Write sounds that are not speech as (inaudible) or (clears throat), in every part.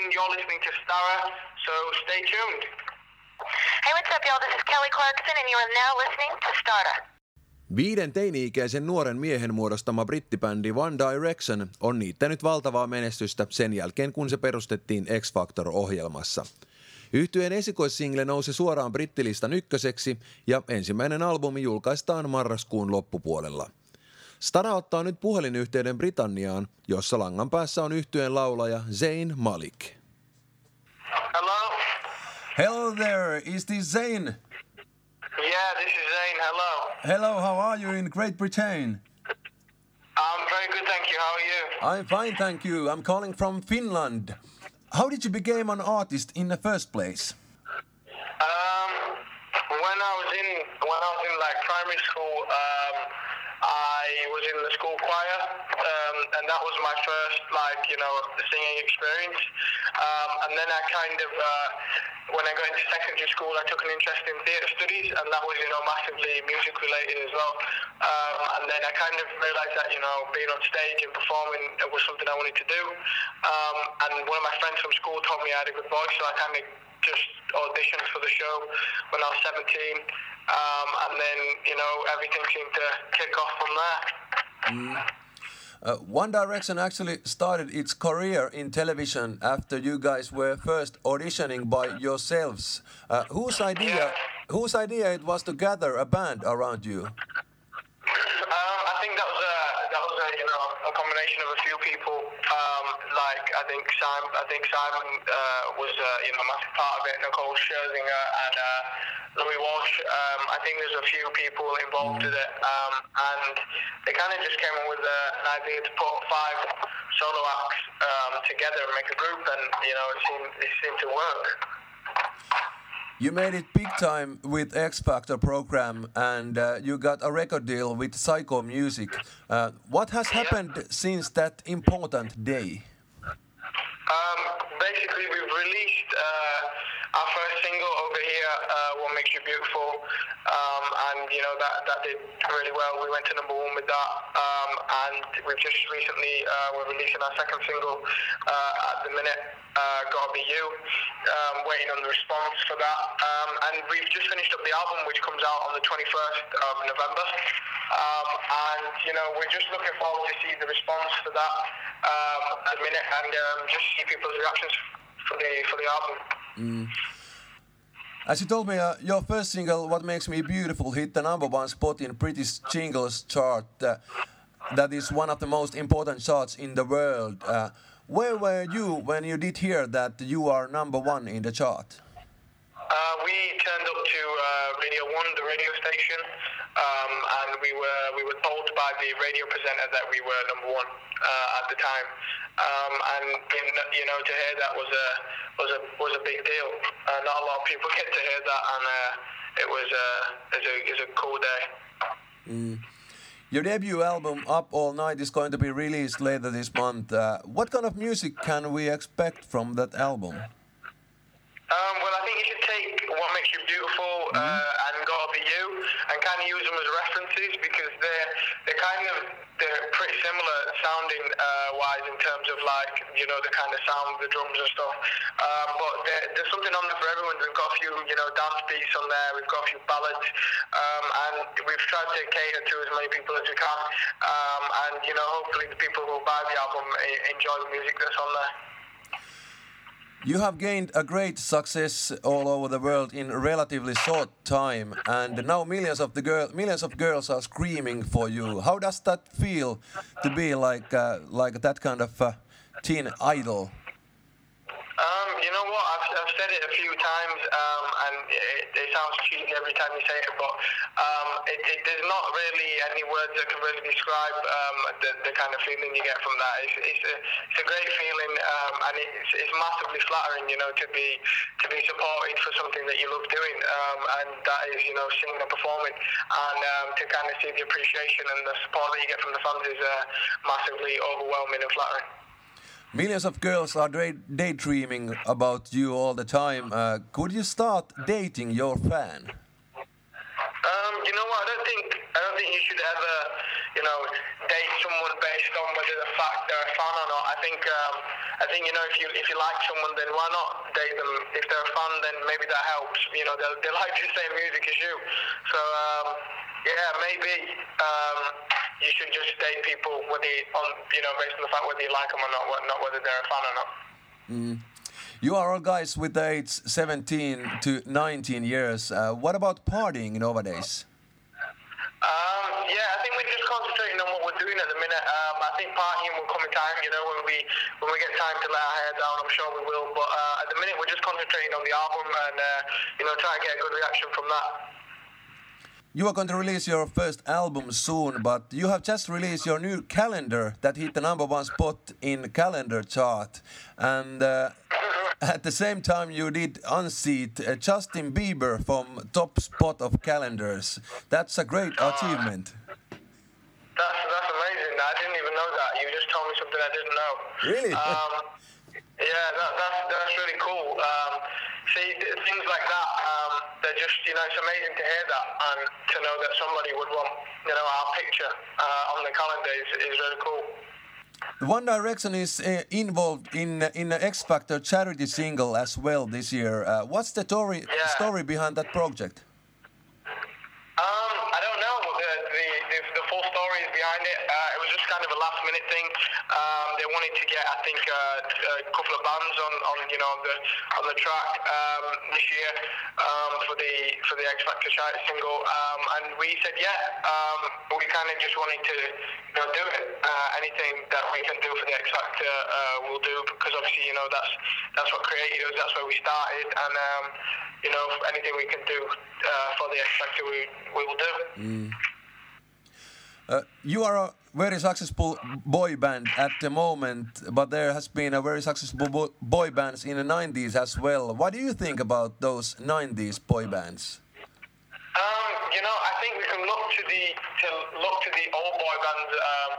listening. You're listening to Stara, so stay tuned. Hey, what's up, y'all? This is Kelly Clarkson, and you are now listening to Starta. Viiden teini-ikäisen nuoren miehen muodostama brittibändi One Direction on niittänyt valtavaa menestystä sen jälkeen, kun se perustettiin X Factor-ohjelmassa. Yhtyeen esikoissingle nousi suoraan brittilistan ykköseksi ja ensimmäinen albumi julkaistaan marraskuun loppupuolella. Stara ottaa nyt puhelinyhteyden Britanniaan, jossa langan päässä on yhtyeen laulaja Zayn Malik. Hello? Hello there, is this Zayn? Yeah, this is Zane. Hello. Hello, how are you in Great Britain? I'm very good, thank you. How are you? I'm fine, thank you. I'm calling from Finland. How did you become an artist in the first place? Um, when I was in when I was in like primary school, um, I was in the school choir, um, and that was my first like you know singing experience. Um, and then I kind of uh, when I got into secondary school, I took an interest in theatre studies, and that was you know massively music related as well. Um, and then I kind of realised that you know being on stage and performing was something I wanted to do. Um, and one of my friends from school told me I had a good voice, so I kind of just auditioned for the show when I was 17. Um, and then, you know, everything seemed to kick off from there. Uh, One Direction actually started its career in television after you guys were first auditioning by yourselves. Uh, whose idea? Whose idea it was to gather a band around you? Um, I think that was a that was a you know a combination of a few people. Um, like I think Simon, I think Simon uh, was uh, you know a massive part of it. Nicole Scherzinger and uh, Louis Walsh. Um, I think there's a few people involved with it, um, and they kind of just came up with uh, an idea to put five solo acts um, together and make a group, and you know it seemed it seemed to work. You made it big time with X Factor program, and uh, you got a record deal with Syco Music. Uh, what has happened since that important day? Um, basically, we've released uh, our first single over here, uh, "What Makes You Beautiful," um, and you know that that did really well. We went to number one with that, um, and we've just recently uh, we're releasing our second single uh, at the minute. Uh, Gotta Be You. Um, waiting on the response for that, um, and we've just finished up the album, which comes out on the 21st of November. Um, and you know we're just looking forward to see the response for that um, at the minute, and just see people's reactions for the for the album. As you told me, uh, your first single, What Makes Me Beautiful, hit the number one spot in British Jingles chart. Uh, that is one of the most important charts in the world. Uh, where were you when you did hear that you are number one in the chart? Uh, we turned up to uh, Radio One, the radio station, um, and we were we were told by the radio presenter that we were number one uh, at the time. Um, and in, you know, to hear that was a was a was a big deal. Uh, not a lot of people (laughs) get to hear that, and uh, it was uh, is a is a cool day. Your debut album, Up All Night, is going to be released later this month. Uh, what kind of music can we expect from that album? Um, well, I think you should take what makes you beautiful uh, and gotta be you, and kind of use them as references because they're they're kind of they're pretty similar sounding uh, wise in terms of like you know the kind of sound, of the drums and stuff. Um, but there, there's something on there for everyone. We've got a few you know dance beats on there. We've got a few ballads, um, and we've tried to cater to as many people as we can. Um, and you know hopefully the people who buy the album e- enjoy the music that's on there. You have gained a great success all over the world in relatively short time, and now millions of the girl, millions of girls are screaming for you. How does that feel to be like uh, like that kind of uh, teen idol? You know what? I've, I've said it a few times, um, and it, it sounds cheesy every time you say it, but um, it, it, there's not really any words that can really describe um, the, the kind of feeling you get from that. It's, it's, a, it's a great feeling, um, and it's, it's massively flattering, you know, to be to be supported for something that you love doing, um, and that is, you know, singing and performing, and um, to kind of see the appreciation and the support that you get from the fans is uh, massively overwhelming and flattering. Millions of girls are day- daydreaming about you all the time. Uh, could you start dating your fan? You know what? I don't think I don't think you should ever, you know, date someone based on whether the fact they're a fan or not. I think um, I think you know if you if you like someone, then why not date them? If they're a fan, then maybe that helps. You know, they they like the same music as you. So um, yeah, maybe um, you should just date people whether on you know based on the fact whether you like them or not, not whether they're a fan or not. Mm. You are all guys with the age 17 to 19 years. Uh, what about partying nowadays? Um, yeah, I think we're just concentrating on what we're doing at the minute. Um, I think partying will come in time, you know, when we when we get time to let our hair down. I'm sure we will. But uh, at the minute, we're just concentrating on the album and uh, you know try to get a good reaction from that. You are going to release your first album soon, but you have just released your new calendar that hit the number one spot in calendar chart, and uh, at the same time you did unseat uh, Justin Bieber from top spot of calendars. That's a great achievement. That's that's amazing. I didn't even know that. You just told me something I didn't know. Really? Um, yeah, that, that's that's really cool. Um, see, things like that, um, they're just, you know, it's amazing to hear that and to know that somebody would want, you know, our picture uh, on the calendar is, is really cool. One Direction is uh, involved in in the X Factor charity single as well this year. Uh, what's the story Yeah. story behind that project? Um, I don't know the, the, the, the full story is behind it. Uh, it was just kind of a last minute thing. Um, they wanted to get, I think, uh, a couple of bands on, on you know the on the track um, this year um, for the for the X Factor charity single, um, and we said yeah. Um, we kind of just wanted to you know do it. Uh, anything that we can do for the X Factor, uh, we'll do because obviously you know that's that's what created us. That's where we started, and um, you know anything we can do uh, for the X Factor, we we will do. Uh, you are a very successful boy band at the moment, but there has been a very successful bo- boy bands in the 90s as well. What do you think about those 90s boy bands? You know, I think we can look to the to look to the old boy bands um,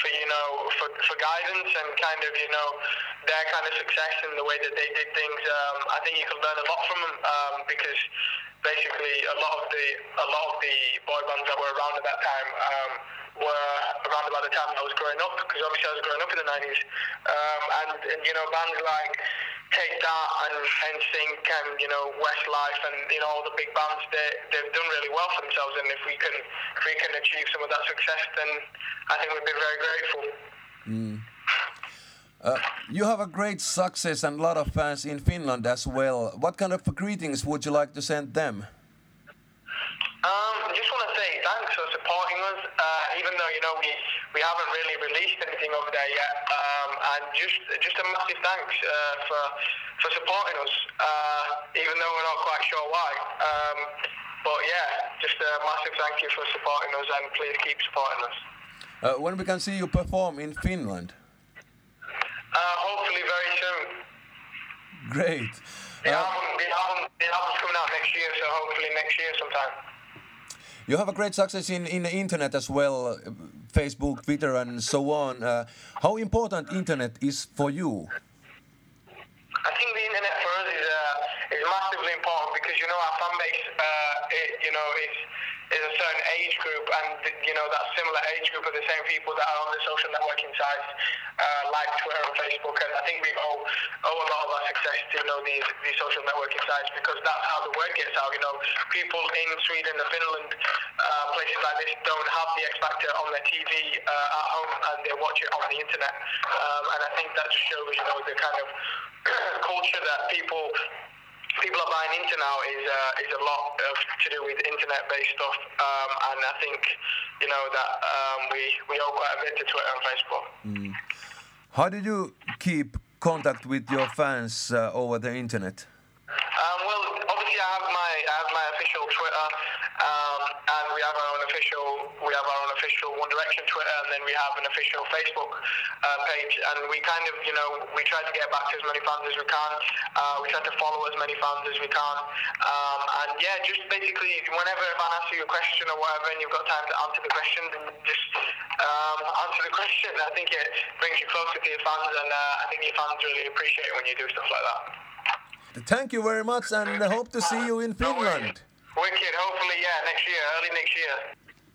for you know for, for guidance and kind of you know their kind of success and the way that they did things. Um, I think you can learn a lot from them um, because basically a lot of the a lot of the boy bands that were around at that time. Um, were around about the time I was growing up, because obviously I was growing up in the 90s. Um, and, and, you know, bands like Take That and NSYNC and, you know, Westlife and, you know, all the big bands, they, they've done really well for themselves. And if we can, if we can achieve some of that success, then I think we'd be very grateful. Uh, you have a great success and a lot of fans in Finland as well. What kind of greetings would you like to send them? Um, just want to say thanks for supporting us, uh, even though you know we, we haven't really released anything over there yet, um, and just just a massive thanks uh, for for supporting us, uh, even though we're not quite sure why. Um, but yeah, just a massive thank you for supporting us, and please keep supporting us. Uh, when we can see you perform in Finland? Uh, hopefully very soon. Great. The album, the album, the album's coming out next year, so hopefully next year sometime. You have a great success in, in the internet as well, Facebook, Twitter, and so on. Uh, how important internet is for you? I think the internet for us is uh, is massively important because you know our fan base, uh, it, you know, is is a certain age group, and you know that similar age group are the same people that are on the social networking sites uh, like Twitter and Facebook, and I think we owe owe a lot of our success to you know these these social networking sites because that's how the word gets out. You know, people in Sweden and Finland, uh, places like this, don't have the X Factor on their TV uh, at home, and they watch it on the internet, um, and I think that just shows you know the kind of (clears throat) culture that people people are buying into now is uh, is a lot of to do with internet-based stuff, um, and I think you know that um, we we owe quite a bit to Twitter and Facebook. How did you keep contact with your fans uh, over the internet? Um, well, obviously I have my I have my official Twitter, um, and we have our own official we have our own official One Direction Twitter, and then we have an official Facebook uh, page, and we kind of you know we try to get back to as many fans as we can. Uh, we try to follow as many fans as we can, um, and yeah, just basically whenever a fan asks you a question or whatever, and you've got time to answer the question, just um, answer the (laughs) question. I think it brings you closer to your fans, and uh, I think your fans really appreciate it when you do stuff like that. Thank you very much and I hope to see you in No. Finland. Wicked. Hopefully, yeah, next year, early next year.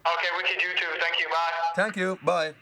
Okay, wicked. You too. Thank you. Bye. Thank you, bye.